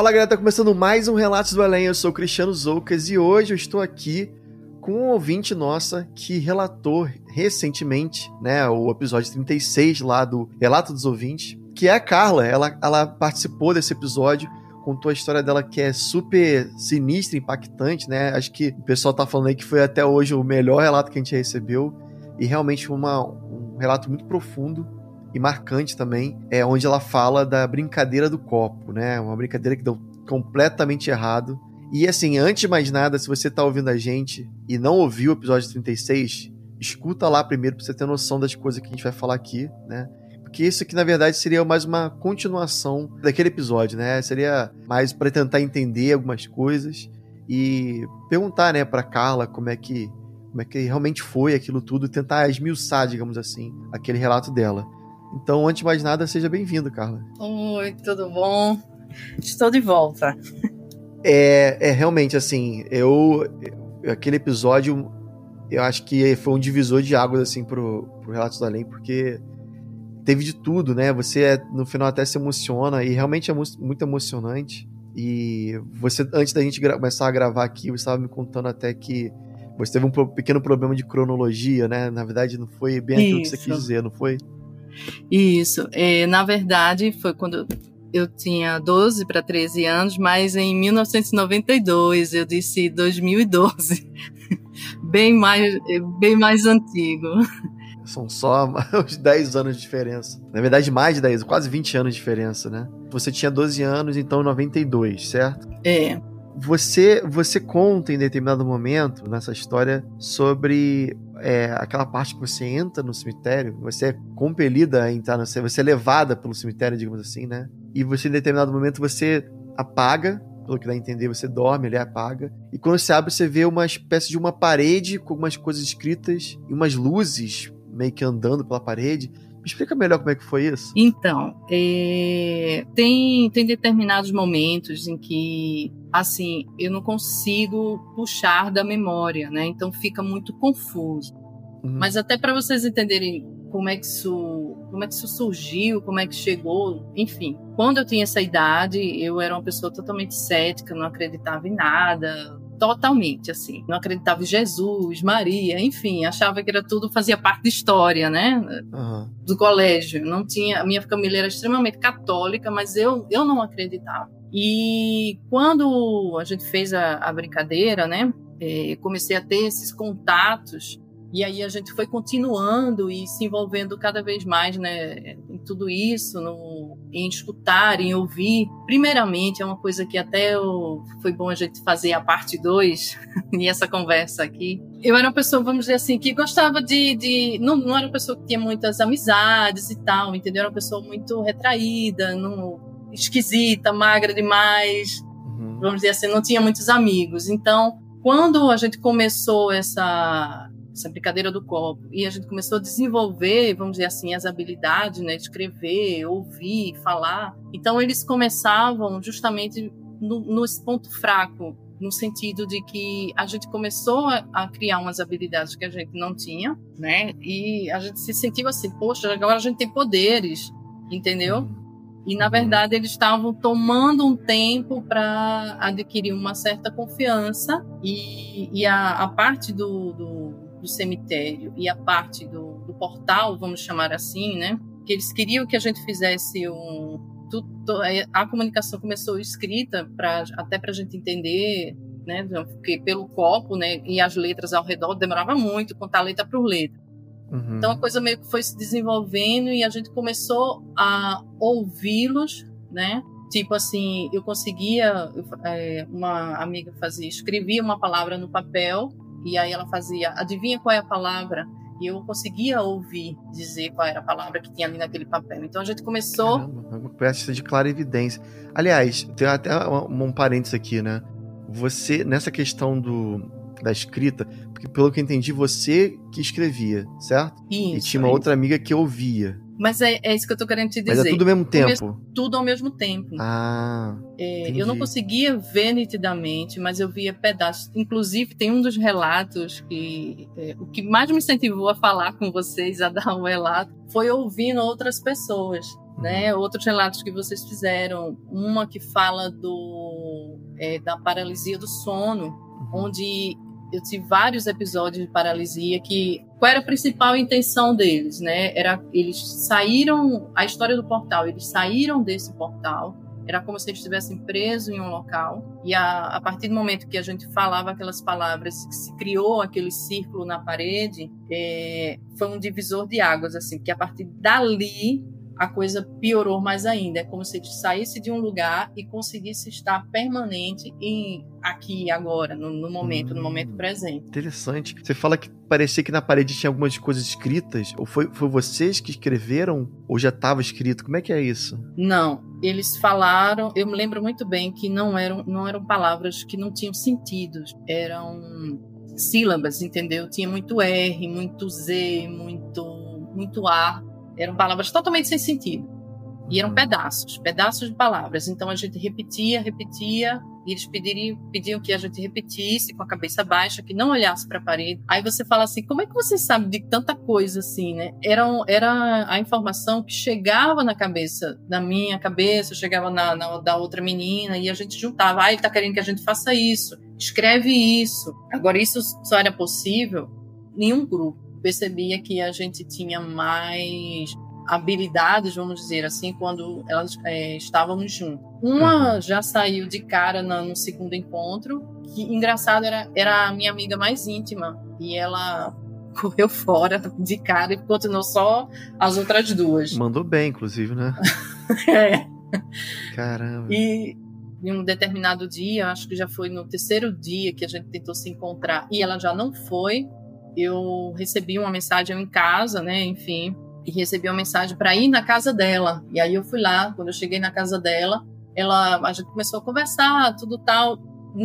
Fala galera, tá começando mais um Relatos do Além. Eu sou Cristiano Zoucas e hoje eu estou aqui com um ouvinte nossa que relatou recentemente, né, o episódio 36 lá do Relato dos Ouvintes, que é a Carla. Ela, ela participou desse episódio, contou a história dela que é super sinistra, impactante, né? Acho que o pessoal tá falando aí que foi até hoje o melhor relato que a gente recebeu e realmente uma, um relato muito profundo e marcante também, é onde ela fala da brincadeira do copo, né? Uma brincadeira que deu completamente errado. E assim, antes de mais nada, se você tá ouvindo a gente e não ouviu o episódio 36, escuta lá primeiro pra você ter noção das coisas que a gente vai falar aqui, né? Porque isso aqui, na verdade, seria mais uma continuação daquele episódio, né? Seria mais para tentar entender algumas coisas e perguntar, né, pra Carla como é que como é que realmente foi aquilo tudo, tentar esmiuçar, digamos assim, aquele relato dela. Então, antes de mais nada, seja bem-vindo, Carla. Oi, tudo bom? Estou de volta. É, é realmente assim, eu. Aquele episódio, eu acho que foi um divisor de águas, assim, pro, pro Relatos do Além, porque teve de tudo, né? Você no final até se emociona e realmente é muito emocionante. E você, antes da gente começar a gravar aqui, você estava me contando até que você teve um pequeno problema de cronologia, né? Na verdade, não foi bem aquilo Isso. que você quis dizer, não foi? Isso. É, na verdade, foi quando eu tinha 12 para 13 anos, mas em 1992, eu disse 2012. bem mais, bem mais antigo. São só uns 10 anos de diferença. Na verdade, mais de 10, quase 20 anos de diferença, né? Você tinha 12 anos, então 92, certo? É. Você, você conta em determinado momento nessa história sobre é, aquela parte que você entra no cemitério, você é compelida a entrar no cemitério, você é levada pelo cemitério, digamos assim, né? E você, em determinado momento, você apaga, pelo que dá a entender, você dorme, ele apaga. E quando você abre, você vê uma espécie de uma parede com algumas coisas escritas e umas luzes meio que andando pela parede. Me explica melhor como é que foi isso. Então, é, tem, tem determinados momentos em que, assim, eu não consigo puxar da memória, né? Então fica muito confuso. Uhum. Mas até para vocês entenderem como é que isso, como é que isso surgiu, como é que chegou, enfim. Quando eu tinha essa idade, eu era uma pessoa totalmente cética, não acreditava em nada, totalmente, assim. Não acreditava em Jesus, Maria, enfim, achava que era tudo, fazia parte da história, né? Uhum. Do colégio. Não tinha, a minha família era extremamente católica, mas eu, eu não acreditava. E quando a gente fez a, a brincadeira, né? É, comecei a ter esses contatos e aí a gente foi continuando e se envolvendo cada vez mais né, em tudo isso, no, em escutar, em ouvir. Primeiramente, é uma coisa que até eu, foi bom a gente fazer a parte 2 e essa conversa aqui. Eu era uma pessoa, vamos dizer assim, que gostava de. de não, não era uma pessoa que tinha muitas amizades e tal, entendeu? Era uma pessoa muito retraída, não, esquisita, magra demais. Uhum. Vamos dizer assim, não tinha muitos amigos. Então, quando a gente começou essa essa brincadeira do copo. E a gente começou a desenvolver, vamos dizer assim, as habilidades, né, escrever, ouvir, falar. Então eles começavam justamente no, nesse ponto fraco, no sentido de que a gente começou a, a, criar umas habilidades que a gente não tinha, né? E a gente se sentiu assim, poxa, agora a gente tem poderes, entendeu? E na verdade eles estavam tomando um tempo para adquirir uma certa confiança e, e a, a parte do, do do cemitério e a parte do, do portal, vamos chamar assim, né? Que eles queriam que a gente fizesse um, é, a comunicação começou escrita para até para a gente entender, né? Porque pelo copo, né? E as letras ao redor demorava muito contar letra por letra. Uhum. Então a coisa meio que foi se desenvolvendo e a gente começou a ouvi-los, né? Tipo assim, eu conseguia, é, uma amiga fazia, escrevia uma palavra no papel e aí ela fazia, adivinha qual é a palavra? E eu conseguia ouvir dizer qual era a palavra que tinha ali naquele papel. Então a gente começou. Caramba, uma peça de clara evidência. Aliás, tem até um, um parênteses aqui, né? Você, nessa questão do, da escrita, porque pelo que eu entendi, você que escrevia, certo? Isso. E tinha uma outra amiga que ouvia. Mas é, é, isso que eu tô querendo te dizer. Mas é tudo ao mesmo tempo? tudo ao mesmo tempo. Ah. É, eu não conseguia ver nitidamente, mas eu via pedaços. Inclusive, tem um dos relatos que. É, o que mais me incentivou a falar com vocês, a dar um relato, foi ouvindo outras pessoas. Uhum. Né, outros relatos que vocês fizeram, uma que fala do é, da paralisia do sono, uhum. onde eu tive vários episódios de paralisia que qual era a principal intenção deles, né? Era eles saíram a história do portal, eles saíram desse portal. Era como se eles estivessem presos em um local e a, a partir do momento que a gente falava aquelas palavras, que se criou aquele círculo na parede, é, foi um divisor de águas, assim, que a partir dali a coisa piorou mais ainda. É como se ele saísse de um lugar e conseguisse estar permanente em aqui agora, no, no momento, hum, no momento presente. Interessante. Você fala que parecia que na parede tinha algumas coisas escritas. Ou foi, foi vocês que escreveram? Ou já estava escrito? Como é que é isso? Não. Eles falaram, eu me lembro muito bem que não eram, não eram palavras que não tinham sentidos. Eram sílabas, entendeu? Tinha muito R, muito Z, muito, muito A eram palavras totalmente sem sentido. E eram pedaços, pedaços de palavras. Então a gente repetia, repetia, e eles pediriam, pediam que a gente repetisse com a cabeça baixa, que não olhasse para a parede. Aí você fala assim: como é que você sabe de tanta coisa assim, né? Era, era a informação que chegava na cabeça, na minha cabeça, chegava na, na da outra menina, e a gente juntava: ah, ele está querendo que a gente faça isso, escreve isso. Agora, isso só era possível em um grupo percebia que a gente tinha mais habilidades, vamos dizer assim, quando elas é, estávamos juntos. Uma uhum. já saiu de cara no, no segundo encontro, que engraçado era, era a minha amiga mais íntima e ela correu fora de cara e continuou só as outras duas. Mandou bem, inclusive, né? é. Caramba. E em um determinado dia, acho que já foi no terceiro dia que a gente tentou se encontrar e ela já não foi, eu recebi uma mensagem em casa, né, enfim, e recebi uma mensagem para ir na casa dela. E aí eu fui lá, quando eu cheguei na casa dela, ela a gente começou a conversar, tudo tal.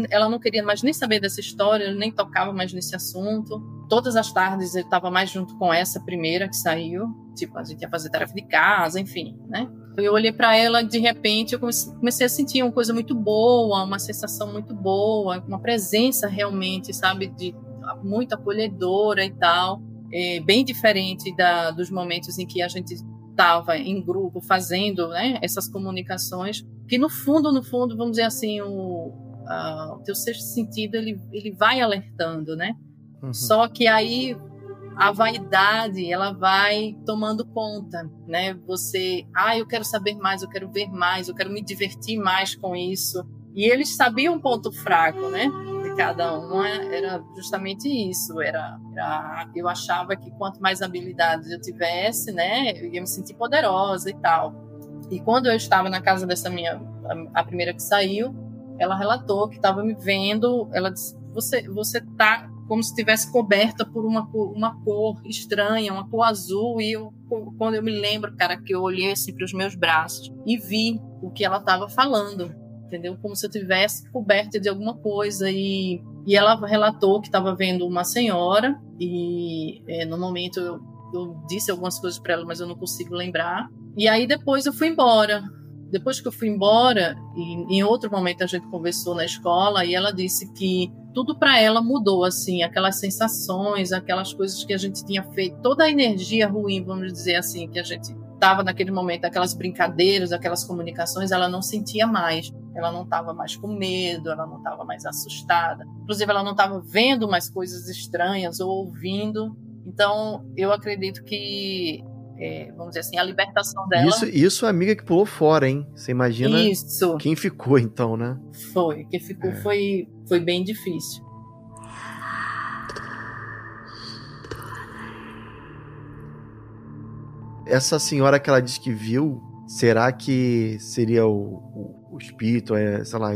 Ela não queria mais nem saber dessa história, nem tocava mais nesse assunto. Todas as tardes eu estava mais junto com essa primeira que saiu, tipo, a gente ia fazer tarefa de casa, enfim, né? Eu olhei para ela, de repente, eu comecei a sentir uma coisa muito boa, uma sensação muito boa, uma presença realmente, sabe, de muito acolhedora e tal, é, bem diferente da, dos momentos em que a gente estava em grupo fazendo né, essas comunicações, que no fundo, no fundo, vamos dizer assim, o, a, o teu sexto sentido ele, ele vai alertando, né? Uhum. Só que aí a vaidade ela vai tomando conta, né? Você, ah, eu quero saber mais, eu quero ver mais, eu quero me divertir mais com isso. E eles sabiam um ponto fraco, né? cada uma era justamente isso. Era, era, eu achava que quanto mais habilidades eu tivesse, né, eu ia me sentir poderosa e tal. E quando eu estava na casa dessa minha, a, primeira que saiu, ela relatou que estava me vendo. Ela disse: você, você tá como se estivesse coberta por uma uma cor estranha, uma cor azul. E eu, quando eu me lembro, cara, que eu olhei assim para os meus braços e vi o que ela estava falando entendeu? Como se eu tivesse coberta de alguma coisa e, e ela relatou que estava vendo uma senhora e é, no momento eu, eu disse algumas coisas para ela, mas eu não consigo lembrar. E aí depois eu fui embora. Depois que eu fui embora, e em outro momento a gente conversou na escola e ela disse que tudo para ela mudou, assim, aquelas sensações, aquelas coisas que a gente tinha feito, toda a energia ruim, vamos dizer assim, que a gente estava naquele momento, aquelas brincadeiras, aquelas comunicações, ela não sentia mais. Ela não estava mais com medo, ela não estava mais assustada. Inclusive, ela não estava vendo mais coisas estranhas ou ouvindo. Então, eu acredito que é, vamos dizer assim, a libertação dela. Isso, isso é a amiga que pulou fora, hein? Você imagina isso. quem ficou então, né? Foi, quem ficou é. foi, foi bem difícil. Essa senhora que ela disse que viu, será que seria o, o, o espírito, é, sei lá,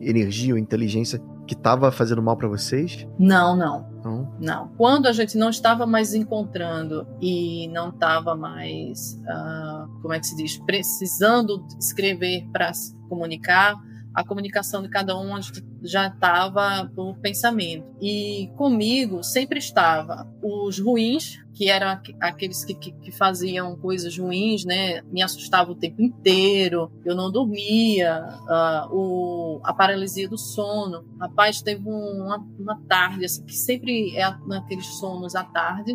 energia ou inteligência que estava fazendo mal para vocês? Não, não. Não? Não. Quando a gente não estava mais encontrando e não estava mais, uh, como é que se diz, precisando escrever para se comunicar, a comunicação de cada um já estava por pensamento. E comigo sempre estava os ruins, que eram aqueles que, que, que, faziam coisas ruins, né? Me assustava o tempo inteiro, eu não dormia, uh, o, a paralisia do sono. Rapaz, teve uma, uma tarde, assim, que sempre é naqueles sonos à tarde,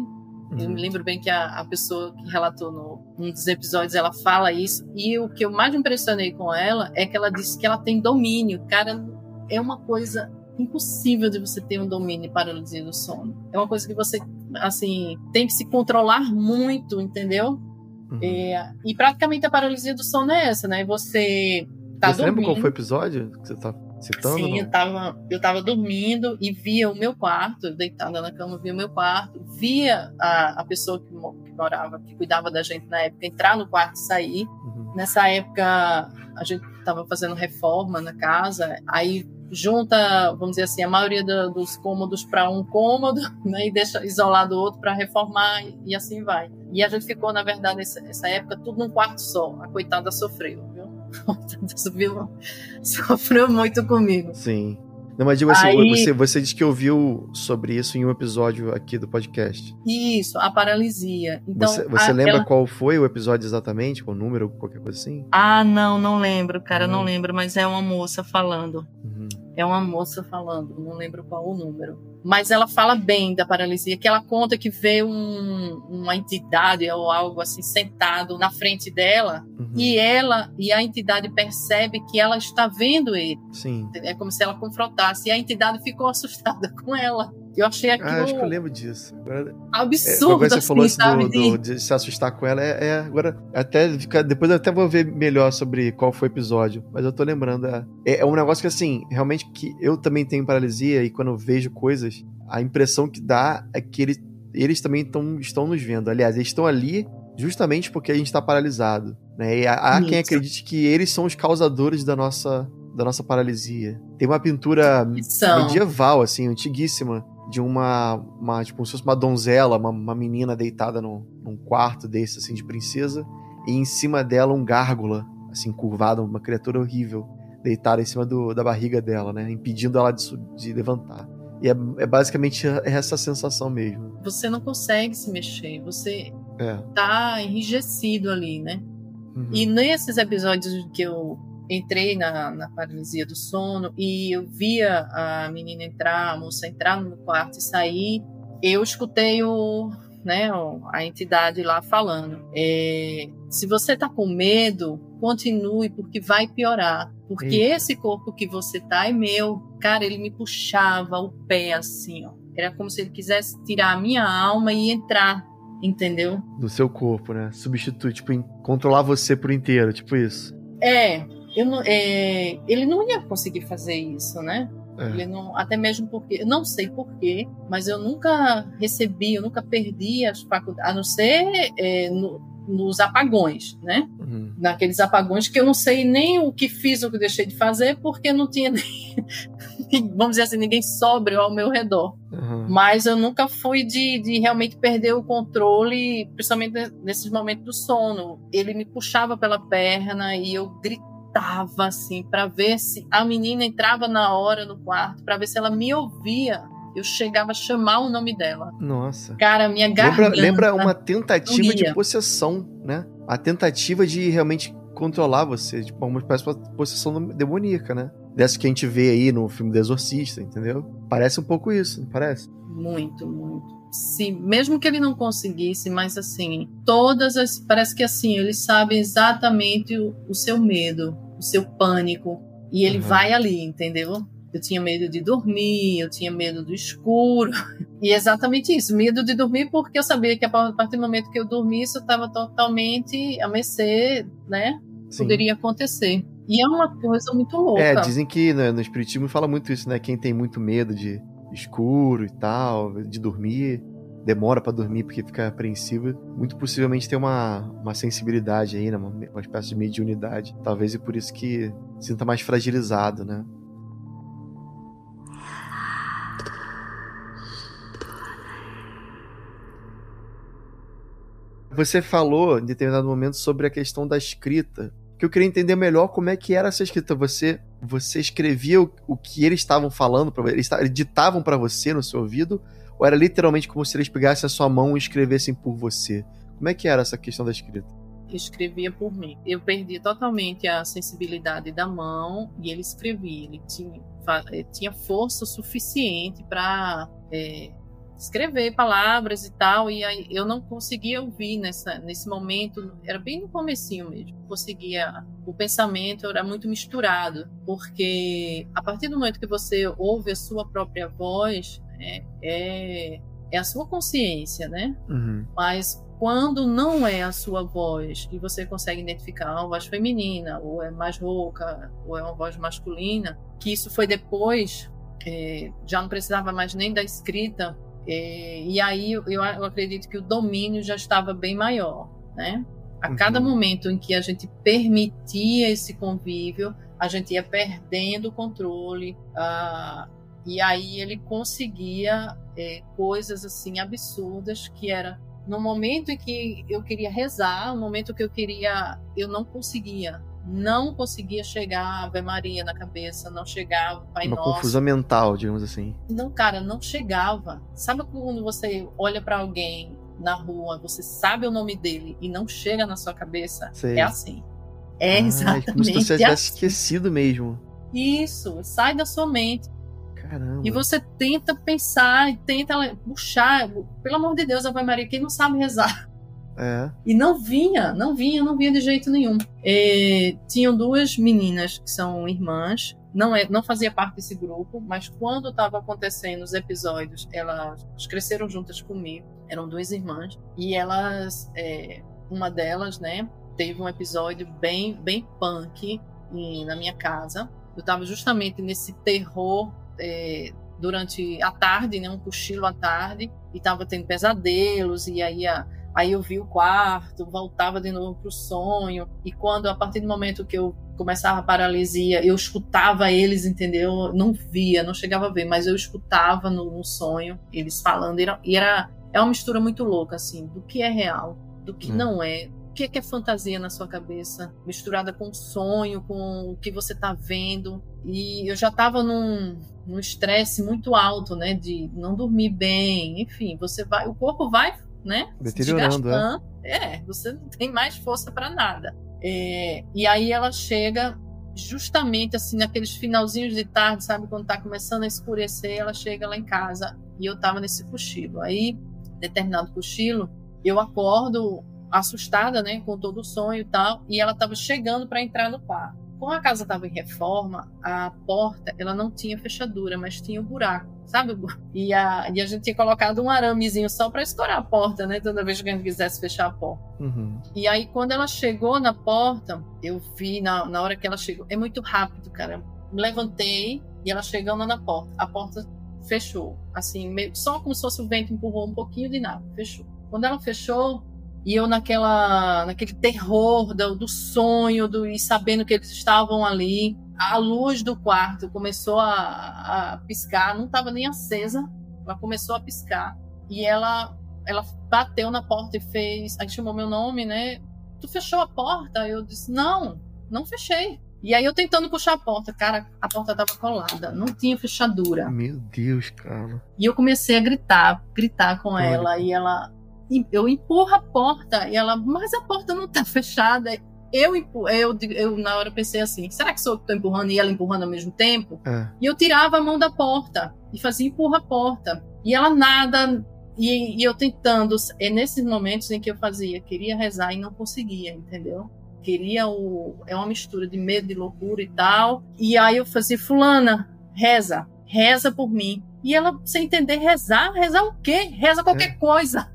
eu me uhum. lembro bem que a, a pessoa que relatou no, num dos episódios, ela fala isso. E o que eu mais impressionei com ela é que ela disse que ela tem domínio. Cara, é uma coisa impossível de você ter um domínio para paralisia do sono. É uma coisa que você, assim, tem que se controlar muito, entendeu? Uhum. É, e praticamente a paralisia do sono é essa, né? Você tá você dormindo. lembra qual foi o episódio que você tá Citando, Sim, eu tava, eu tava dormindo e via o meu quarto, deitada na cama, via o meu quarto, via a, a pessoa que, que morava, que cuidava da gente na época, entrar no quarto e sair. Uhum. Nessa época, a gente tava fazendo reforma na casa, aí junta, vamos dizer assim, a maioria do, dos cômodos para um cômodo, né, e deixa isolado o outro para reformar e assim vai. E a gente ficou, na verdade, nessa, nessa época, tudo num quarto só. A coitada sofreu viu? Sofreu muito comigo. Sim. Não, mas digo assim, Aí, você, você disse que ouviu sobre isso em um episódio aqui do podcast. Isso, a paralisia. Então, você, você a, lembra ela... qual foi o episódio exatamente? Qual número, qualquer coisa assim? Ah, não, não lembro, cara, não lembro, mas é uma moça falando. Uhum. É uma moça falando, não lembro qual o número mas ela fala bem da paralisia, que ela conta que vê um, uma entidade ou algo assim sentado na frente dela uhum. e ela e a entidade percebe que ela está vendo ele. Sim. É como se ela confrontasse e a entidade ficou assustada com ela. Eu achei aquilo. Ah, acho que eu lembro disso. Agora, absurdo. É, agora você assim, falou assim, do, do, de se assustar com ela. É, é agora, até depois eu até vou ver melhor sobre qual foi o episódio. Mas eu tô lembrando. É, é, é um negócio que, assim, realmente que eu também tenho paralisia e quando eu vejo coisas, a impressão que dá é que ele, eles também tão, estão nos vendo. Aliás, eles estão ali justamente porque a gente está paralisado. Né? E há, há quem acredite que eles são os causadores da nossa, da nossa paralisia. Tem uma pintura medieval, assim, antiguíssima, de uma, uma tipo, como se fosse uma donzela, uma, uma menina deitada num, num, quarto desse, assim, de princesa, e em cima dela um gárgula, assim, curvado, uma criatura horrível, deitada em cima do, da barriga dela, né, impedindo ela de, de levantar. E é, é, basicamente essa sensação mesmo. Você não consegue se mexer, você é. tá enrijecido ali, né? Uhum. E nesses episódios que eu entrei na, na paralisia do sono e eu via a menina entrar, a moça entrar no quarto e sair, eu escutei o, né, a entidade lá falando. É, se você tá com medo, continue, porque vai piorar. Porque Eita. esse corpo que você tá é meu. Cara, ele me puxava o pé assim, ó. Era como se ele quisesse tirar a minha alma e entrar, entendeu? Do seu corpo, né? Substituir, tipo, controlar você por inteiro, tipo isso. É, não, é, ele não ia conseguir fazer isso, né? É. Ele não, até mesmo porque, não sei porquê, mas eu nunca recebi, eu nunca perdi as faculdades, a não ser é, no, nos apagões, né? Uhum. Naqueles apagões que eu não sei nem o que fiz ou o que deixei de fazer, porque não tinha nem, vamos dizer assim, ninguém sóbrio ao meu redor. Uhum. Mas eu nunca fui de, de realmente perder o controle, principalmente nesses momentos do sono. Ele me puxava pela perna e eu gritava escutava assim para ver se a menina entrava na hora no quarto para ver se ela me ouvia. Eu chegava a chamar o nome dela. Nossa. Cara, minha garganta. Lembra, lembra uma tentativa de possessão, né? A tentativa de realmente controlar você, tipo, uma espécie de possessão demoníaca, né? Dessa que a gente vê aí no filme do Exorcista, entendeu? Parece um pouco isso, não parece? Muito, muito se mesmo que ele não conseguisse, mas assim, todas as parece que assim, eles sabem exatamente o, o seu medo, o seu pânico e ele uhum. vai ali, entendeu? Eu tinha medo de dormir, eu tinha medo do escuro. E exatamente isso, medo de dormir porque eu sabia que a partir do momento que eu dormisse, eu estava totalmente a mercê, né? Sim. Poderia acontecer. E é uma coisa muito louca. É, dizem que né, no Espiritismo fala muito isso, né? Quem tem muito medo de escuro e tal, de dormir, demora para dormir porque fica apreensivo, muito possivelmente tem uma, uma sensibilidade aí, né? Uma, uma espécie de mediunidade. Talvez e por isso que sinta mais fragilizado, né? Você falou em determinado momento sobre a questão da escrita, que eu queria entender melhor como é que era essa escrita. Você você escrevia o, o que eles estavam falando para eles, ditavam para você no seu ouvido ou era literalmente como se eles pegassem a sua mão e escrevessem por você? Como é que era essa questão da escrita? escrevia por mim. Eu perdi totalmente a sensibilidade da mão e ele escrevia. Ele tinha, eh, tinha força suficiente para é, escrever palavras e tal, e aí eu não conseguia ouvir nessa, nesse momento, era bem no comecinho mesmo, conseguia, o pensamento era muito misturado, porque a partir do momento que você ouve a sua própria voz, é, é, é a sua consciência, né? Uhum. Mas quando não é a sua voz e você consegue identificar uma voz feminina, ou é mais rouca, ou é uma voz masculina, que isso foi depois, é, já não precisava mais nem da escrita é, e aí eu, eu, acredito que o domínio já estava bem maior, né? A cada uhum. momento em que a gente permitia esse convívio, a gente ia perdendo o controle, uh, e aí ele conseguia é, coisas assim absurdas que era no momento em que eu queria rezar, no momento que eu queria, eu não conseguia, não conseguia chegar a Ave Maria na cabeça, não chegava Pai Uma Nosso. confusão mental, digamos assim. Não, cara, não chegava. Sabe quando você olha para alguém na rua, você sabe o nome dele e não chega na sua cabeça? Sei. É assim. É ah, exatamente. É como se você tivesse assim. esquecido mesmo. Isso, sai da sua mente. Caramba. E você tenta pensar e tenta puxar. Pelo amor de Deus, Ave Maria, quem não sabe rezar? É. E não vinha, não vinha, não vinha de jeito nenhum. É, tinham duas meninas que são irmãs, não, é, não fazia parte desse grupo, mas quando estava acontecendo os episódios, elas cresceram juntas comigo, eram duas irmãs, e elas, é, uma delas, né, teve um episódio bem, bem punk em, na minha casa. Eu estava justamente nesse terror é, durante a tarde, né, um cochilo à tarde, e estava tendo pesadelos, e aí a, Aí eu vi o quarto, voltava de novo para o sonho. E quando, a partir do momento que eu começava a paralisia, eu escutava eles, entendeu? Não via, não chegava a ver, mas eu escutava no, no sonho eles falando. E era, e era, é uma mistura muito louca, assim, do que é real, do que hum. não é. O que é, que é fantasia na sua cabeça, misturada com sonho, com o que você está vendo. E eu já estava num, num estresse muito alto, né? De não dormir bem, enfim, você vai, o corpo vai né? Deteriorando, é. é. você não tem mais força para nada. É, e aí ela chega justamente assim naqueles finalzinhos de tarde, sabe quando tá começando a escurecer, ela chega lá em casa e eu tava nesse cochilo. Aí, determinado cochilo, eu acordo assustada, né, com todo o sonho e tal, e ela tava chegando para entrar no quarto. Como a casa estava em reforma, a porta ela não tinha fechadura, mas tinha um buraco, sabe? E a, e a gente tinha colocado um aramezinho só para estourar a porta, né? Toda vez que a gente quisesse fechar a porta. Uhum. E aí, quando ela chegou na porta, eu vi na, na hora que ela chegou. É muito rápido, cara. Me levantei e ela chegando na porta. A porta fechou. Assim, meio, só como se fosse o vento empurrou um pouquinho de nada. Fechou. Quando ela fechou, e eu naquela, naquele terror do, do sonho, do, e sabendo que eles estavam ali, a luz do quarto começou a, a piscar, não estava nem acesa, ela começou a piscar. E ela, ela bateu na porta e fez, aí chamou meu nome, né? Tu fechou a porta? Eu disse, não, não fechei. E aí eu tentando puxar a porta, cara, a porta tava colada, não tinha fechadura. Meu Deus, cara. E eu comecei a gritar, gritar com Olha. ela, e ela eu empurro a porta e ela, mas a porta não tá fechada. Eu, eu, eu na hora pensei assim, será que sou eu que tô empurrando e ela empurrando ao mesmo tempo? É. E eu tirava a mão da porta e fazia empurra a porta. E ela nada, e, e, eu tentando, é nesses momentos em que eu fazia, queria rezar e não conseguia, entendeu? Queria o. É uma mistura de medo, de loucura e tal. E aí eu fazia, Fulana, reza, reza por mim. E ela, sem entender, rezar, rezar o quê? Reza qualquer é. coisa.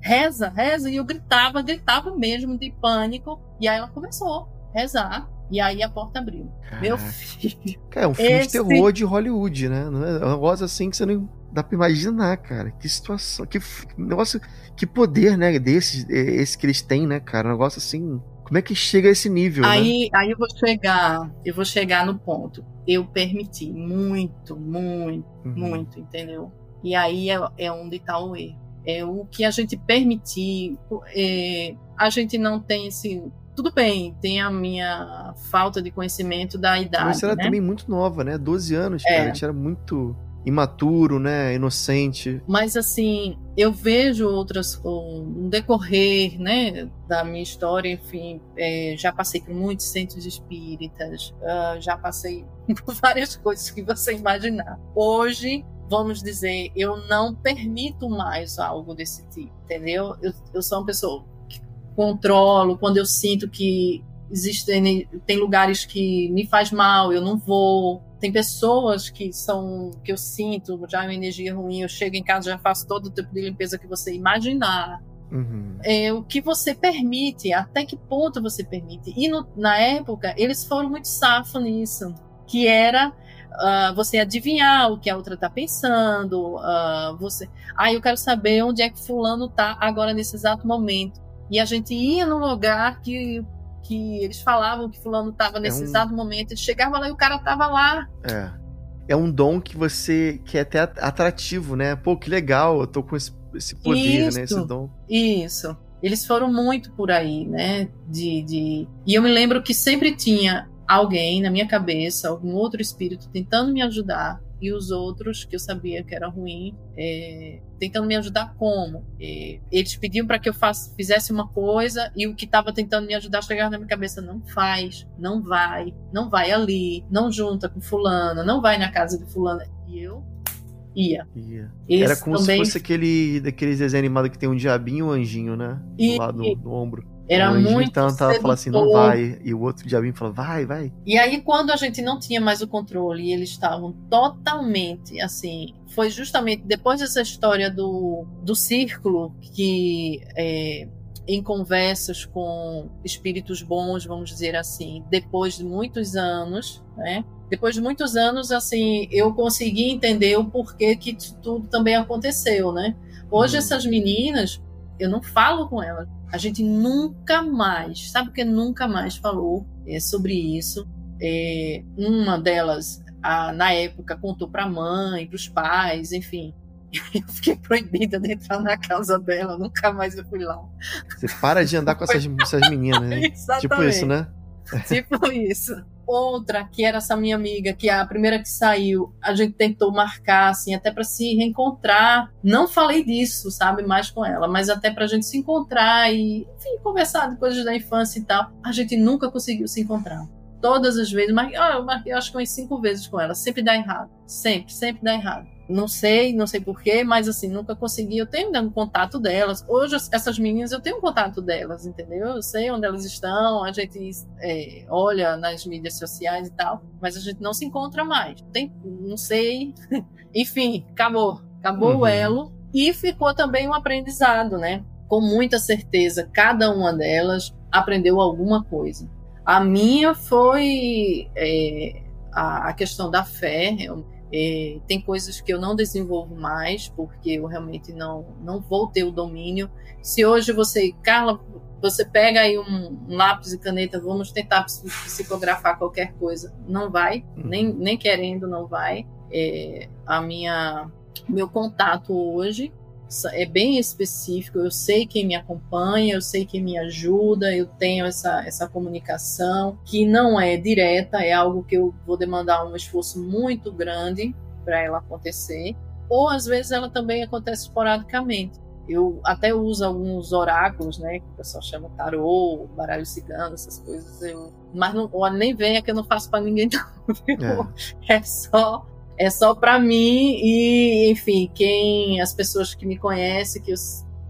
Reza, reza. E eu gritava, gritava mesmo de pânico. E aí ela começou a rezar. E aí a porta abriu. Caraca. Meu filho. É um filme esse... de terror de Hollywood, né? Não é um negócio assim que você não dá pra imaginar, cara. Que situação, que negócio, que poder, né, desse, esse que eles têm, né, cara? Um negócio assim. Como é que chega a esse nível? Aí, né? aí eu vou chegar, eu vou chegar no ponto. Eu permiti muito, muito, uhum. muito, entendeu? E aí é, é onde está o erro. É o que a gente permitir. É, a gente não tem esse tudo bem, tem a minha falta de conhecimento da idade. Mas você era né? também muito nova, né? 12 anos, é. cara. A gente era muito imaturo, né? Inocente. Mas assim, eu vejo outras, um decorrer, né, da minha história, enfim, é, já passei por muitos centros espíritas, uh, já passei por várias coisas que você imaginar. Hoje, vamos dizer, eu não permito mais algo desse tipo, entendeu? Eu, eu sou uma pessoa controlo, quando eu sinto que existem tem lugares que me faz mal, eu não vou. Tem pessoas que são que eu sinto já uma energia ruim, eu chego em casa já faço todo o tipo de limpeza que você imaginar. Uhum. É, o que você permite, até que ponto você permite. E no, na época, eles foram muito safos nisso, que era uh, você adivinhar o que a outra está pensando. Uh, você, ah, eu quero saber onde é que fulano está agora nesse exato momento. E a gente ia num lugar que, que eles falavam que fulano estava nesse é um... exato momento, e chegava lá e o cara estava lá. É. É um dom que você que é até atrativo, né? Pô, que legal, eu tô com esse, esse poder, isso, né? Esse dom. Isso. Eles foram muito por aí, né? De, de... E eu me lembro que sempre tinha alguém na minha cabeça, algum outro espírito tentando me ajudar e os outros que eu sabia que era ruim é, tentando me ajudar como? É, eles pediam para que eu faça, fizesse uma coisa e o que estava tentando me ajudar chegava na minha cabeça não faz não vai não vai ali não junta com fulana não vai na casa de fulana e eu ia, ia. era como também... se fosse aquele daqueles desenhos animados que tem um diabinho e um anjinho né? Do e, lado do ombro era o muito então tava falando assim, não vai. E o outro diabinho falou, vai, vai. E aí, quando a gente não tinha mais o controle e eles estavam totalmente assim. Foi justamente depois dessa história do, do círculo que. É, em conversas com espíritos bons, vamos dizer assim, depois de muitos anos, né? Depois de muitos anos, assim, eu consegui entender o porquê que tudo também aconteceu, né? Hoje hum. essas meninas, eu não falo com elas. A gente nunca mais, sabe o que nunca mais falou é, sobre isso? É, uma delas, a, na época, contou para a mãe, para os pais, enfim. Eu fiquei proibida de entrar na casa dela, nunca mais eu fui lá. Você para de andar com essas, essas meninas, né? Exatamente. Tipo isso, né? Tipo isso outra, que era essa minha amiga, que é a primeira que saiu, a gente tentou marcar, assim, até para se reencontrar. Não falei disso, sabe, mais com ela, mas até pra gente se encontrar e, enfim, conversar de coisas da infância e tal. A gente nunca conseguiu se encontrar. Todas as vezes, mas eu marquei, acho que umas cinco vezes com ela. Sempre dá errado. Sempre, sempre dá errado. Não sei, não sei porquê, mas assim, nunca consegui. Eu tenho um contato delas. Hoje, essas meninas, eu tenho um contato delas, entendeu? Eu sei onde elas estão, a gente é, olha nas mídias sociais e tal, mas a gente não se encontra mais. Tem, não sei. Enfim, acabou. Acabou uhum. o elo. E ficou também um aprendizado, né? Com muita certeza, cada uma delas aprendeu alguma coisa. A minha foi é, a, a, questão da fé. É, tem coisas que eu não desenvolvo mais, porque eu realmente não, não vou ter o domínio. Se hoje você, Carla, você pega aí um, um lápis e caneta, vamos tentar psicografar qualquer coisa, não vai, uhum. nem, nem querendo, não vai. É, a minha meu contato hoje é bem específico. Eu sei quem me acompanha, eu sei quem me ajuda, eu tenho essa, essa comunicação que não é direta, é algo que eu vou demandar um esforço muito grande para ela acontecer. Ou às vezes ela também acontece esporadicamente. Eu até uso alguns oráculos, né? Que o pessoal chama tarô, baralho cigano, essas coisas. Eu, mas não, nem venha que eu não faço para ninguém, não. É. é só é só para mim e, enfim, quem as pessoas que me conhecem, que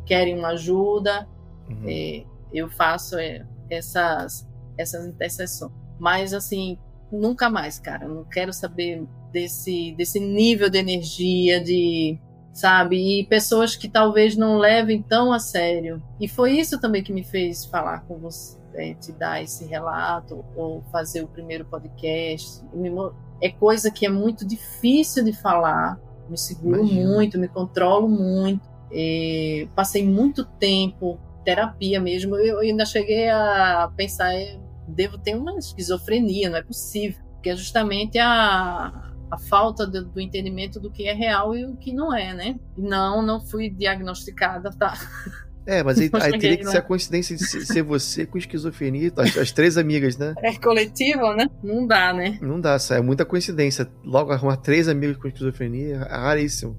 querem uma ajuda, uhum. é, eu faço é, essas essas intercessões. Mas assim, nunca mais, cara. Não quero saber desse, desse nível de energia, de sabe? E pessoas que talvez não levem tão a sério. E foi isso também que me fez falar com você, é, te dar esse relato ou fazer o primeiro podcast. É coisa que é muito difícil de falar. Me seguro Imagina. muito, me controlo muito. É, passei muito tempo terapia mesmo. Eu ainda cheguei a pensar, é, devo ter uma esquizofrenia, não é possível. Porque é justamente a, a falta do, do, entendimento do que é real e o que não é, né? Não, não fui diagnosticada, tá? É, mas aí, aí teria que ser a coincidência de ser você com esquizofrenia, as, as, três amigas, né? É coletivo, né? Não dá, né? Não dá, é muita coincidência. Logo arrumar três amigas com esquizofrenia é raríssimo.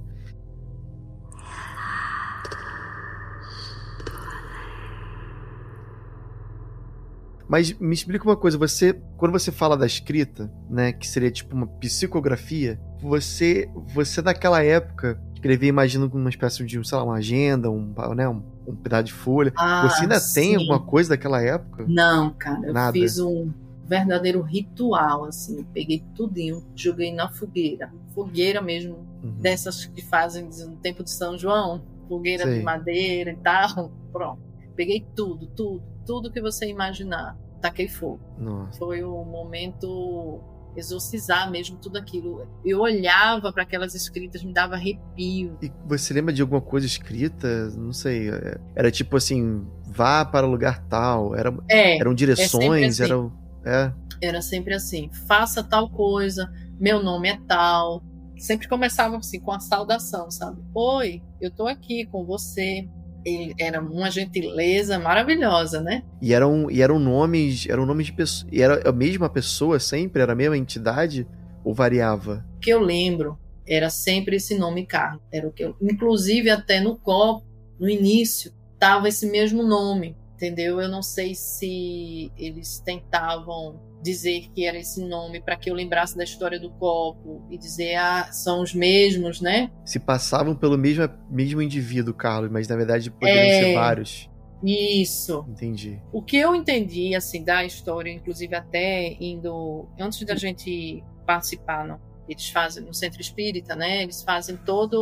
Mas me explica uma coisa, você, quando você fala da escrita, né, que seria tipo uma psicografia, você, você naquela época escrevia, imagino, uma espécie de, sei lá, uma agenda, um, né, um, um pedaço de folha. Ah, você ainda sim. tem alguma coisa daquela época? Não, cara, eu Nada. fiz um verdadeiro ritual, assim, peguei tudinho, joguei na fogueira, fogueira mesmo, uhum. dessas que fazem no tempo de São João, fogueira Sei. de madeira e tal, pronto. Peguei tudo, tudo, tudo que você imaginar taquei fogo. Nossa. Foi o momento exorcizar mesmo tudo aquilo. Eu olhava para aquelas escritas, me dava arrepio. E você lembra de alguma coisa escrita? Não sei. É, era tipo assim, vá para o lugar tal. Era, é, eram direções, é assim. era, é. era sempre assim. Faça tal coisa, meu nome é tal. Sempre começava assim com a saudação, sabe? Oi, eu tô aqui com você ele era uma gentileza maravilhosa, né? E eram, e eram nomes, eram nomes de pessoas. E era a mesma pessoa sempre? Era a mesma entidade? Ou variava? O que eu lembro era sempre esse nome Carlos. Era o que eu, inclusive até no copo, no início, tava esse mesmo nome, entendeu? Eu não sei se eles tentavam dizer que era esse nome para que eu lembrasse da história do copo e dizer, ah, são os mesmos, né? Se passavam pelo mesmo, mesmo indivíduo, Carlos, mas na verdade poderiam é... ser vários. Isso. Entendi. O que eu entendi, assim, da história, inclusive até indo. Antes da gente participar, não, eles fazem no centro espírita, né? Eles fazem toda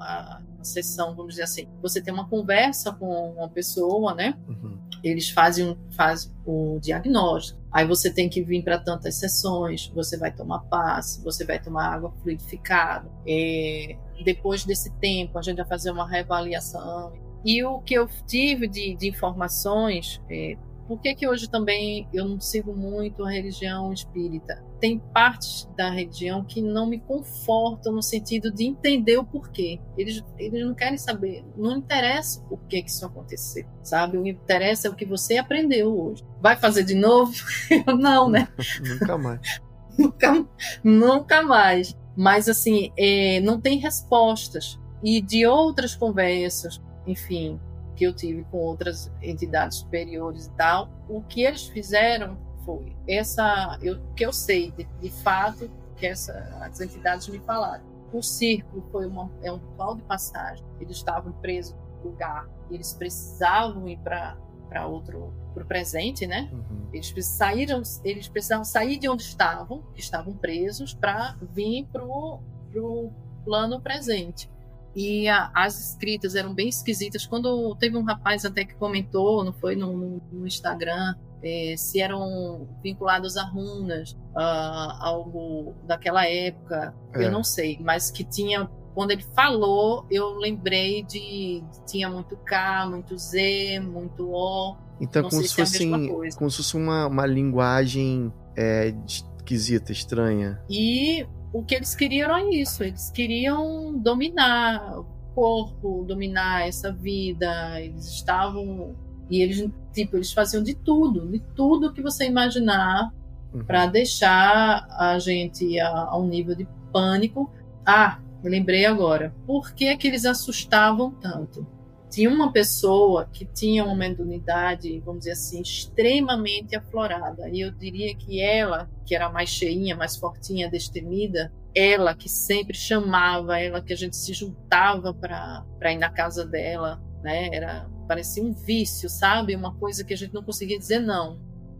a, a sessão, vamos dizer assim. Você tem uma conversa com uma pessoa, né? Uhum. Eles fazem, fazem o diagnóstico. Aí você tem que vir para tantas sessões, você vai tomar passe, você vai tomar água fluidificada. É, depois desse tempo, a gente vai fazer uma reavaliação. E o que eu tive de, de informações é, por que, que hoje também eu não sigo muito a religião espírita? Tem partes da religião que não me confortam no sentido de entender o porquê. Eles, eles não querem saber, não interessa o que que isso aconteceu, sabe? O que interessa é o que você aprendeu hoje. Vai fazer de novo? não, né? nunca mais. nunca, nunca mais. Mas assim, é, não tem respostas. E de outras conversas, enfim, que eu tive com outras entidades superiores e tal, o que eles fizeram foi essa, eu que eu sei de, de fato que essa, as entidades me falaram. O círculo foi uma, é um pau de passagem. Eles estavam presos no lugar, eles precisavam ir para para outro para o presente, né? Uhum. Eles saíram, eles precisavam sair de onde estavam, que estavam presos, para vir para o plano presente e a, as escritas eram bem esquisitas. Quando teve um rapaz até que comentou, não foi no, no Instagram, é, se eram vinculados a runas, a algo daquela época, é. eu não sei, mas que tinha. Quando ele falou, eu lembrei de. Tinha muito K, muito Z, muito O. Então, como se, se fosse, como se fosse uma, uma linguagem é, esquisita, estranha. E o que eles queriam era isso, eles queriam dominar o corpo, dominar essa vida, eles estavam e eles tipo, eles faziam de tudo, de tudo que você imaginar uhum. para deixar a gente a, a, um nível de pânico. Ah, lembrei agora. Por que, é que eles assustavam tanto? Tinha uma pessoa que tinha uma mediunidade, vamos dizer assim, extremamente aflorada. E eu diria que ela, que era mais cheinha, mais fortinha, destemida, ela que sempre chamava, ela que a gente se juntava para ir na casa dela, né? Era parecia um vício, sabe? Uma coisa que a gente não conseguia dizer não.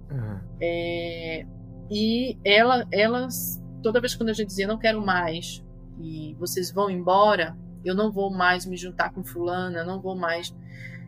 Uhum. É, E ela, elas, toda vez quando a gente dizia não quero mais e vocês vão embora, eu não vou mais me juntar com fulana, não vou mais.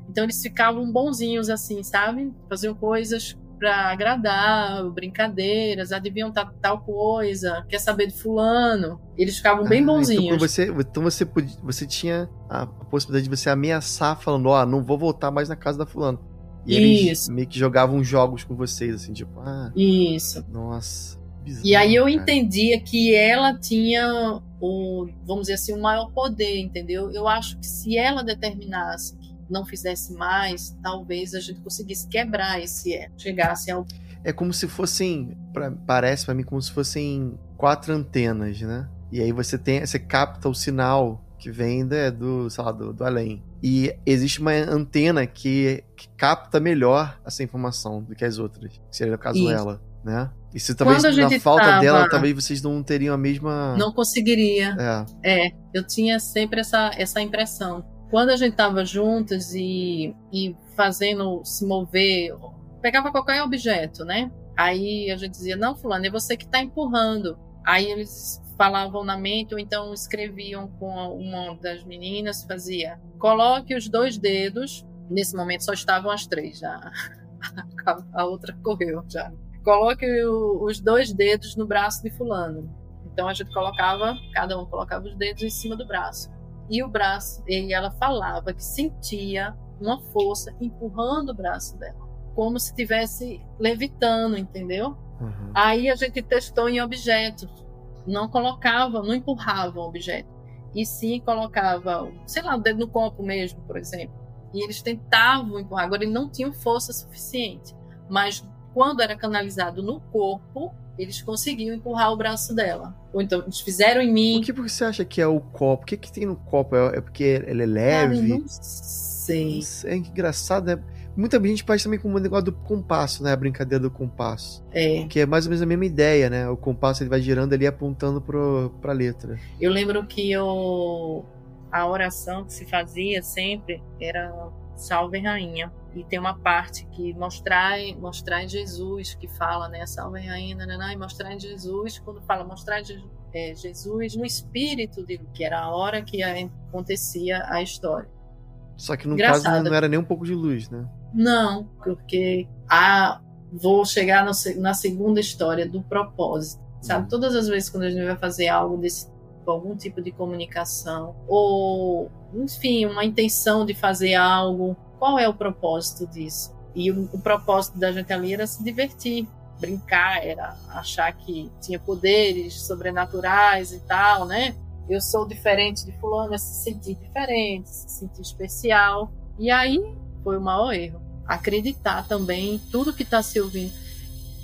Então eles ficavam bonzinhos assim, sabe? Faziam coisas para agradar, brincadeiras, adivinham tal coisa, quer saber de fulano. Eles ficavam bem ah, então bonzinhos. Então você, então você, podia, você tinha a possibilidade de você ameaçar falando, ó, oh, não vou voltar mais na casa da fulana. E Isso. eles meio que jogavam jogos com vocês, assim, tipo, ah. Isso. Nossa. Bizarro, e aí eu cara. entendia que ela tinha o, vamos dizer assim, o maior poder, entendeu? Eu acho que se ela determinasse não fizesse mais, talvez a gente conseguisse quebrar esse elo, chegasse ao. É como se fossem, pra, parece para mim como se fossem quatro antenas, né? E aí você tem, você capta o sinal que vem né, do, sei lá, do, do além. E existe uma antena que, que, capta melhor essa informação do que as outras, que seria o caso Isso. dela, né? E se talvez na falta tava... dela, talvez vocês não teriam a mesma. Não conseguiria. É. é, eu tinha sempre essa, essa impressão quando a gente estava juntas e, e fazendo se mover, pegava qualquer objeto, né? Aí a gente dizia, não, fulano, é você que está empurrando. Aí eles falavam na mente, ou então escreviam com uma das meninas, fazia, coloque os dois dedos, nesse momento só estavam as três, já a outra correu já. Coloque o, os dois dedos no braço de fulano. Então a gente colocava, cada um colocava os dedos em cima do braço e o braço, e ela falava que sentia uma força empurrando o braço dela, como se estivesse levitando, entendeu? Uhum. Aí a gente testou em objetos, não colocava, não empurrava o objeto, e sim colocava, sei lá, o dedo no copo mesmo, por exemplo. E eles tentavam empurrar, agora eles não tinham força suficiente, mas quando era canalizado no corpo, eles conseguiam empurrar o braço dela. Ou então, eles fizeram em mim. Por que você acha que é o copo? O que, que tem no copo? É, é porque ele é leve? Cara, não sei. É engraçado, né? Muita gente faz também com o negócio do compasso, né? A brincadeira do compasso. É. Que é mais ou menos a mesma ideia, né? O compasso ele vai girando ali apontando pro, pra letra. Eu lembro que eu... a oração que se fazia sempre era Salve Rainha e tem uma parte que mostrar mostrar em Jesus que fala né salve rainha nanana, e mostrar em Jesus quando fala mostrar é, Jesus no espírito de que era a hora que acontecia a história só que no Engraçado. caso não era nem um pouco de luz né não porque a vou chegar no, na segunda história do propósito sabe hum. todas as vezes quando a gente vai fazer algo desse algum tipo de comunicação ou enfim uma intenção de fazer algo qual é o propósito disso? E o, o propósito da gente ali era se divertir, brincar, era achar que tinha poderes sobrenaturais e tal, né? Eu sou diferente de fulano, é se sentir diferente, se sentir especial. E aí foi o maior erro. Acreditar também em tudo que está se ouvindo.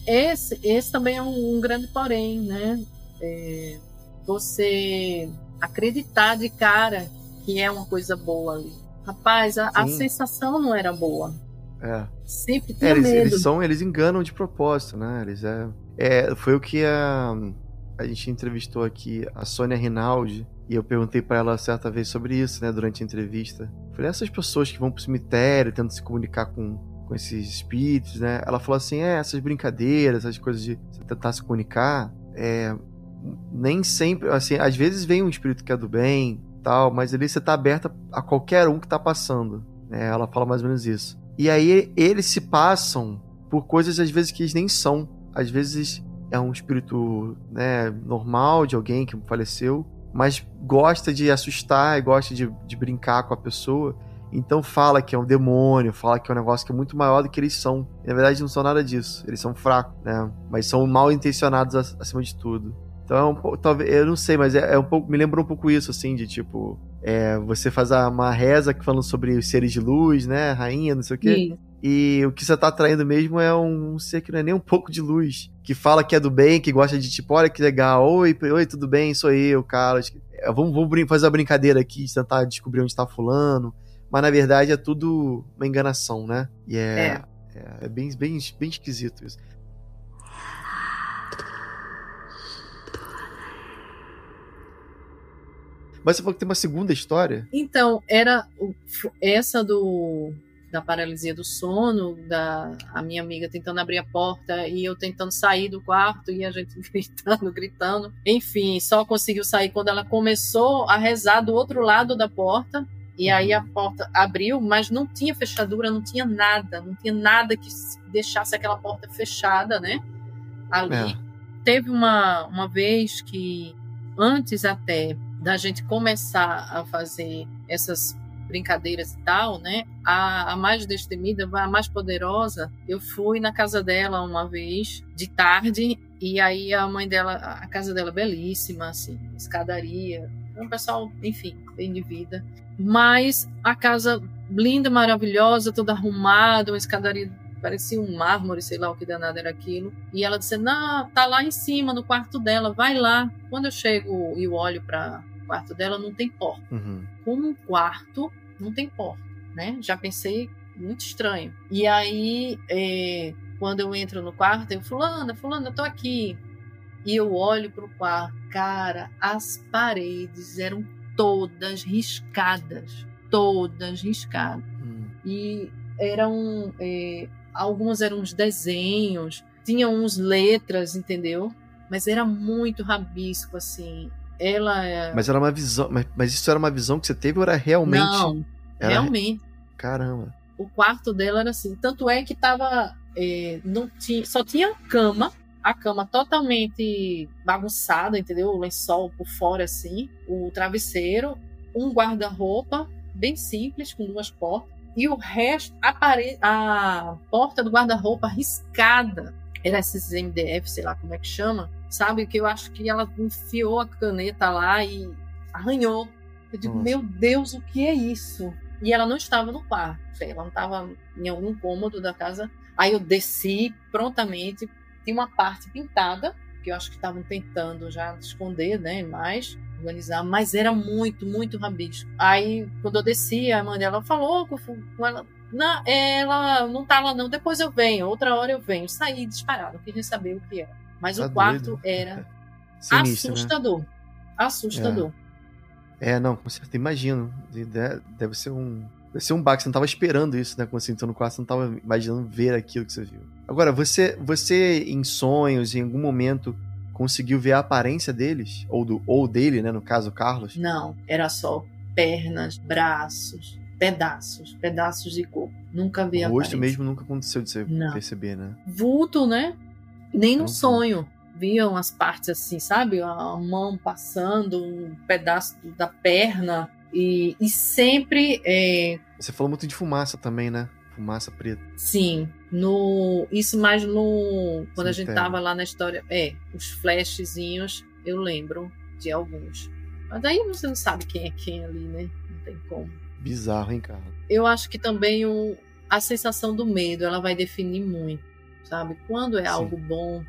Esse, esse também é um, um grande porém, né? É, você acreditar de cara que é uma coisa boa ali. Rapaz, a, a sensação não era boa. É. Sempre tinha é, eles, medo. Eles, são, eles enganam de propósito, né? Eles é, é, foi o que a, a gente entrevistou aqui a Sônia Rinaldi e eu perguntei para ela certa vez sobre isso, né, durante a entrevista. Falei, essas pessoas que vão pro cemitério, tentam se comunicar com, com esses espíritos, né? Ela falou assim, é, essas brincadeiras, essas coisas de tentar se comunicar, é, nem sempre, assim, às vezes vem um espírito que é do bem, tal, mas ali você tá aberta a qualquer um que tá passando. Né? Ela fala mais ou menos isso. E aí eles se passam por coisas às vezes que eles nem são. Às vezes é um espírito né, normal de alguém que faleceu, mas gosta de assustar e gosta de, de brincar com a pessoa. Então fala que é um demônio, fala que é um negócio que é muito maior do que eles são. Na verdade não são nada disso. Eles são fracos, né? Mas são mal intencionados acima de tudo. Então, é talvez, eu não sei, mas é, é, um pouco, me lembrou um pouco isso, assim, de tipo, é, você faz uma reza falando sobre os seres de luz, né, rainha, não sei o quê. E o que você tá atraindo mesmo é um ser que não é nem um pouco de luz, que fala que é do bem, que gosta de tipo, olha que legal, oi, oi, tudo bem, sou eu, Carlos. É, vamos, vamos fazer uma brincadeira aqui, tentar descobrir onde tá fulano. Mas na verdade é tudo uma enganação, né? E é, é. é, é bem, bem, bem esquisito isso. Mas você falou que tem uma segunda história? Então, era essa do da paralisia do sono, da a minha amiga tentando abrir a porta e eu tentando sair do quarto e a gente gritando, gritando. Enfim, só conseguiu sair quando ela começou a rezar do outro lado da porta. E aí a porta abriu, mas não tinha fechadura, não tinha nada, não tinha nada que deixasse aquela porta fechada, né? Ali. É. Teve uma, uma vez que, antes até da gente começar a fazer essas brincadeiras e tal, né? A, a mais destemida, a mais poderosa, eu fui na casa dela uma vez, de tarde, e aí a mãe dela, a casa dela é belíssima, assim, escadaria, é um pessoal, enfim, bem de vida. Mas a casa linda, maravilhosa, toda arrumada, uma escadaria parecia um mármore, sei lá o que danado era aquilo. E ela disse: Não, tá lá em cima, no quarto dela, vai lá. Quando eu chego e olho para quarto dela não tem porta. Uhum. Como um quarto não tem porta, né? Já pensei muito estranho. E aí, é, quando eu entro no quarto, eu fulana, fulana, eu tô aqui. E eu olho pro quarto, cara, as paredes eram todas riscadas, todas riscadas. Uhum. E eram é, algumas eram uns desenhos, tinham uns letras, entendeu? Mas era muito rabisco assim ela é... Mas era uma visão. Mas, mas, isso era uma visão que você teve ou era realmente. Não, era... realmente. Caramba. O quarto dela era assim. Tanto é que tava. É, não tinha, só tinha cama, a cama totalmente bagunçada, entendeu? O lençol por fora, assim, o travesseiro, um guarda-roupa, bem simples, com duas portas, e o resto, a, parede, a porta do guarda-roupa riscada. Era esses MDF, sei lá como é que chama, sabe? Que eu acho que ela enfiou a caneta lá e arranhou. Eu digo, Nossa. meu Deus, o que é isso? E ela não estava no quarto, ela não estava em algum cômodo da casa. Aí eu desci prontamente, tinha uma parte pintada, que eu acho que estavam tentando já esconder, né, mais, organizar, mas era muito, muito rabisco. Aí, quando eu desci, a mãe dela falou com ela, não, ela não tá lá não, depois eu venho, outra hora eu venho. Saí disparado, queria saber o que era. Mas tá o quarto doido. era Sinistro, né? assustador. Né? Assustador. É. é. não, com certeza. Imagino. Deve ser um. Deve ser um baque. Você não estava esperando isso, né? Quando você entrou no quarto, você não estava imaginando ver aquilo que você viu. Agora, você, você em sonhos, em algum momento, conseguiu ver a aparência deles? Ou, do, ou dele, né? No caso, Carlos? Não, era só pernas, braços, pedaços, pedaços de corpo. Nunca vi a rosto mesmo nunca aconteceu de você não. perceber, né? Vulto, né? Nem no sonho viam as partes assim, sabe? A mão passando, um pedaço da perna. E, e sempre. É... Você falou muito de fumaça também, né? Fumaça preta. Sim. No, isso mais no. Quando Sim, a gente tava lá na história. É, os flashzinhos, eu lembro de alguns. Mas daí você não sabe quem é quem ali, né? Não tem como. Bizarro, hein, cara? Eu acho que também o, a sensação do medo, ela vai definir muito sabe? Quando é Sim. algo bom,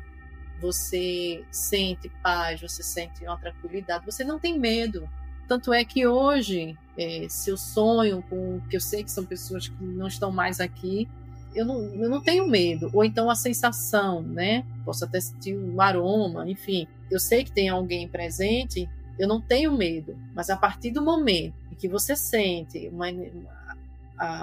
você sente paz, você sente uma tranquilidade, você não tem medo. Tanto é que hoje, é, se eu sonho com que eu sei que são pessoas que não estão mais aqui, eu não, eu não tenho medo. Ou então a sensação, né? Posso até sentir um aroma, enfim. Eu sei que tem alguém presente, eu não tenho medo. Mas a partir do momento em que você sente uma,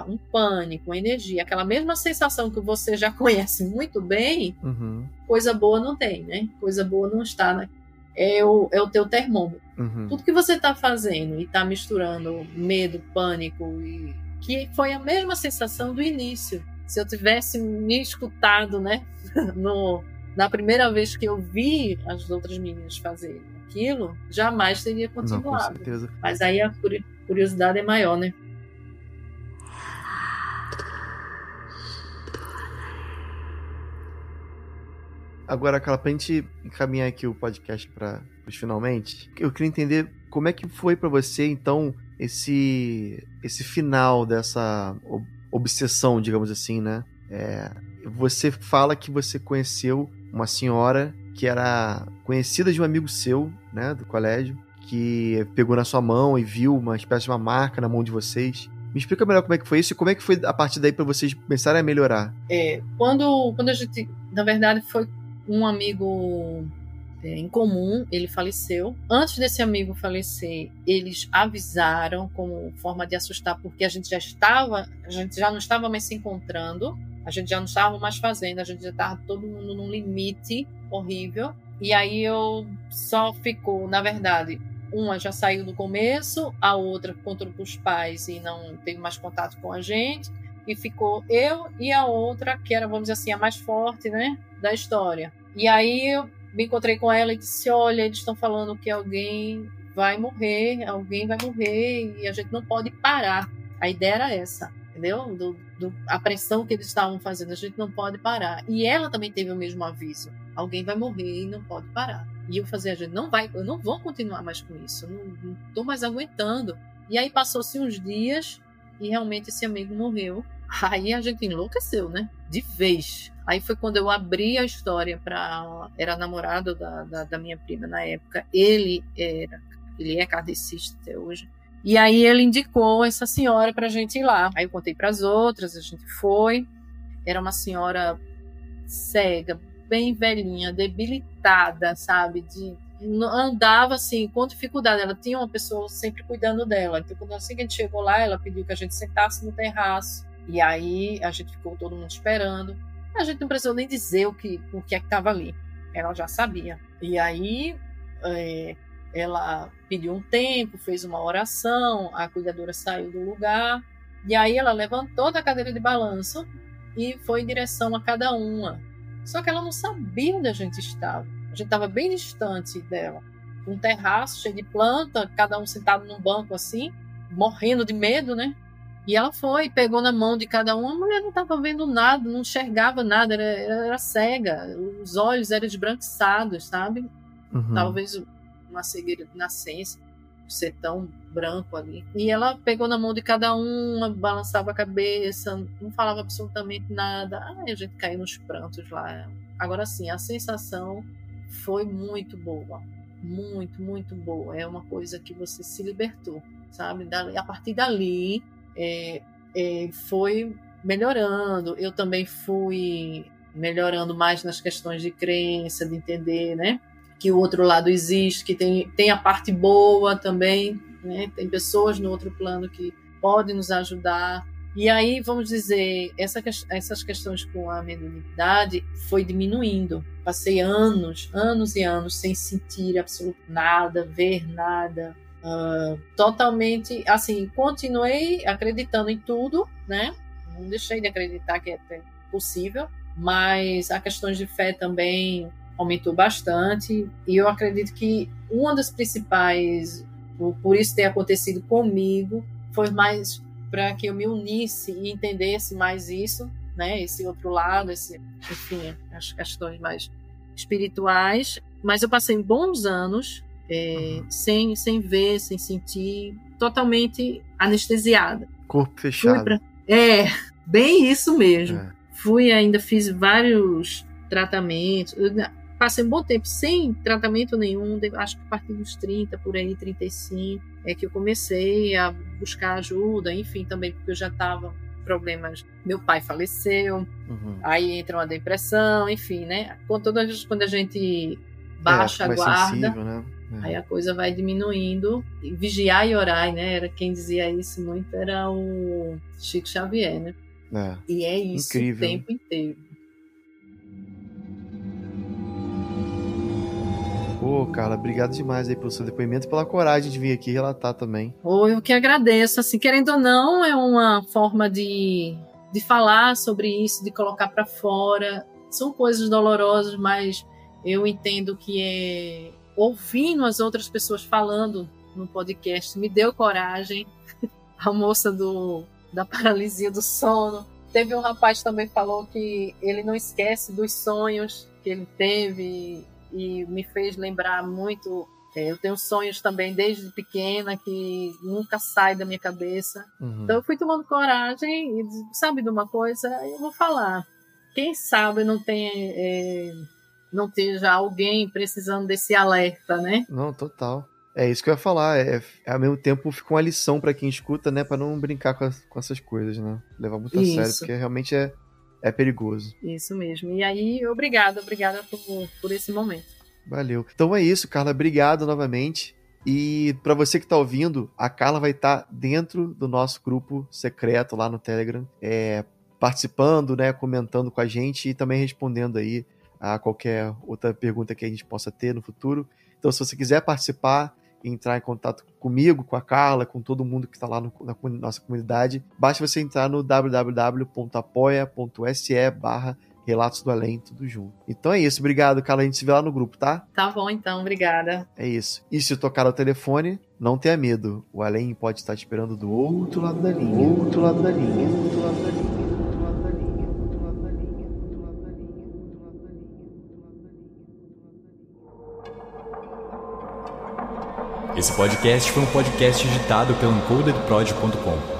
um pânico, uma energia, aquela mesma sensação que você já conhece muito bem, uhum. coisa boa não tem, né? Coisa boa não está. Né? É, o, é o teu termômetro. Uhum. Tudo que você está fazendo e está misturando medo, pânico, e que foi a mesma sensação do início. Se eu tivesse me escutado, né, no, na primeira vez que eu vi as outras meninas fazerem aquilo, jamais teria continuado. Não, com certeza. Mas aí a curiosidade é maior, né? Agora, cara, pra gente encaminhar aqui o podcast para os finalmente, eu queria entender como é que foi para você, então, esse esse final dessa obsessão, digamos assim, né? É, você fala que você conheceu uma senhora que era conhecida de um amigo seu, né, do colégio, que pegou na sua mão e viu uma espécie de uma marca na mão de vocês. Me explica melhor como é que foi isso e como é que foi a partir daí para vocês começarem a melhorar. É, quando, quando a gente, na verdade, foi um amigo é, comum, ele faleceu. Antes desse amigo falecer, eles avisaram como forma de assustar, porque a gente já estava, a gente já não estava mais se encontrando, a gente já não estava mais fazendo, a gente já estava todo mundo num limite horrível. E aí eu só ficou, na verdade, uma já saiu no começo, a outra contou para os pais e não teve mais contato com a gente, e ficou eu e a outra, que era, vamos dizer assim, a mais forte, né, da história. E aí eu me encontrei com ela e disse: Olha, eles estão falando que alguém vai morrer, alguém vai morrer e a gente não pode parar. A ideia era essa, entendeu? Do, do, a pressão que eles estavam fazendo, a gente não pode parar. E ela também teve o mesmo aviso: alguém vai morrer e não pode parar. E eu fazia, a gente não vai, eu não vou continuar mais com isso, eu não estou mais aguentando. E aí passou-se uns dias e realmente esse amigo morreu. Aí a gente enlouqueceu, né? De vez. Aí foi quando eu abri a história para. Era namorado da, da, da, minha prima na época. Ele era. Ele é kardecista até hoje. E aí ele indicou essa senhora para a gente ir lá. Aí eu contei para as outras, a gente foi. Era uma senhora cega, bem velhinha, debilitada, sabe? De, andava assim, com dificuldade. Ela tinha uma pessoa sempre cuidando dela. Então, quando assim que a gente chegou lá, ela pediu que a gente sentasse no terraço. E aí a gente ficou todo mundo esperando. A gente não precisou nem dizer o que, o que é que estava ali. Ela já sabia. E aí é, ela pediu um tempo, fez uma oração, a cuidadora saiu do lugar. E aí ela levantou da cadeira de balanço e foi em direção a cada uma. Só que ela não sabia onde a gente estava. A gente estava bem distante dela. Um terraço cheio de planta, cada um sentado num banco assim, morrendo de medo, né? E ela foi, pegou na mão de cada um. A mulher não estava vendo nada, não enxergava nada, era, era, cega. Os olhos eram esbranquiçados, sabe? Uhum. Talvez uma cegueira de nascença, ser tão branco ali. E ela pegou na mão de cada um, balançava a cabeça, não falava absolutamente nada. Ai, a gente caiu nos prantos lá. Agora sim, a sensação foi muito boa. Muito, muito boa. É uma coisa que você se libertou, sabe? A partir dali, é, é, foi melhorando. Eu também fui melhorando mais nas questões de crença, de entender, né? Que o outro lado existe, que tem, tem a parte boa também, né? Tem pessoas no outro plano que podem nos ajudar. E aí, vamos dizer, essa, essas questões com a mediunidade foi diminuindo. Passei anos, anos e anos sem sentir absolutamente nada, ver nada, uh, totalmente assim continuei acreditando em tudo né? Não deixei de acreditar que é possível mas a questões de fé também aumentou bastante. E eu acredito que uma das principais por isso ter acontecido comigo foi mais para que eu me unisse e entendesse mais isso né? Esse outro lado esse enfim as questões mais espirituais. Mas eu passei bons anos é, uhum. sem, sem ver, sem sentir, totalmente anestesiada. Corpo fechado. Pra... É, bem isso mesmo. É. Fui ainda, fiz vários tratamentos. Eu passei um bom tempo sem tratamento nenhum, acho que a partir dos 30, por aí, 35, é que eu comecei a buscar ajuda, enfim, também porque eu já estava problemas. Meu pai faleceu, uhum. aí entra uma depressão, enfim, né? Quando, quando a gente baixa é, a guarda. Sensível, né? Uhum. Aí a coisa vai diminuindo. E vigiar e orar, né? Era quem dizia isso muito, era o Chico Xavier, né? É. E é isso Incrível. o tempo inteiro. Pô, Carla, obrigado demais aí pelo seu depoimento e pela coragem de vir aqui relatar também. Oh, eu que agradeço. Assim, querendo ou não, é uma forma de, de falar sobre isso, de colocar para fora. São coisas dolorosas, mas eu entendo que é ouvindo as outras pessoas falando no podcast, me deu coragem. A moça do, da paralisia do sono. Teve um rapaz também falou que ele não esquece dos sonhos que ele teve e me fez lembrar muito. É, eu tenho sonhos também desde pequena que nunca sai da minha cabeça. Uhum. Então eu fui tomando coragem e sabe de uma coisa, eu vou falar. Quem sabe não tem é, não esteja alguém precisando desse alerta, né? Não, total. É isso que eu ia falar. É, é ao mesmo tempo fica uma lição para quem escuta, né? Para não brincar com, as, com, essas coisas, né? Levar muito a isso. sério, porque realmente é, é perigoso. Isso mesmo. E aí, obrigada, obrigada por, por esse momento. Valeu. Então é isso, Carla. Obrigado novamente. E para você que está ouvindo, a Carla vai estar tá dentro do nosso grupo secreto lá no Telegram, é, participando, né, comentando com a gente e também respondendo aí a qualquer outra pergunta que a gente possa ter no futuro. Então, se você quiser participar, entrar em contato comigo, com a Carla, com todo mundo que está lá no, na nossa comunidade, basta você entrar no www.apoia.se barra Relatos do Além, tudo junto. Então é isso, obrigado, Carla. A gente se vê lá no grupo, tá? Tá bom, então, obrigada. É isso. E se tocar o telefone, não tenha medo. O Além pode estar esperando do outro lado da linha. Outro lado da linha. Outro lado da linha. Esse podcast foi um podcast editado pelo encodedprod.com.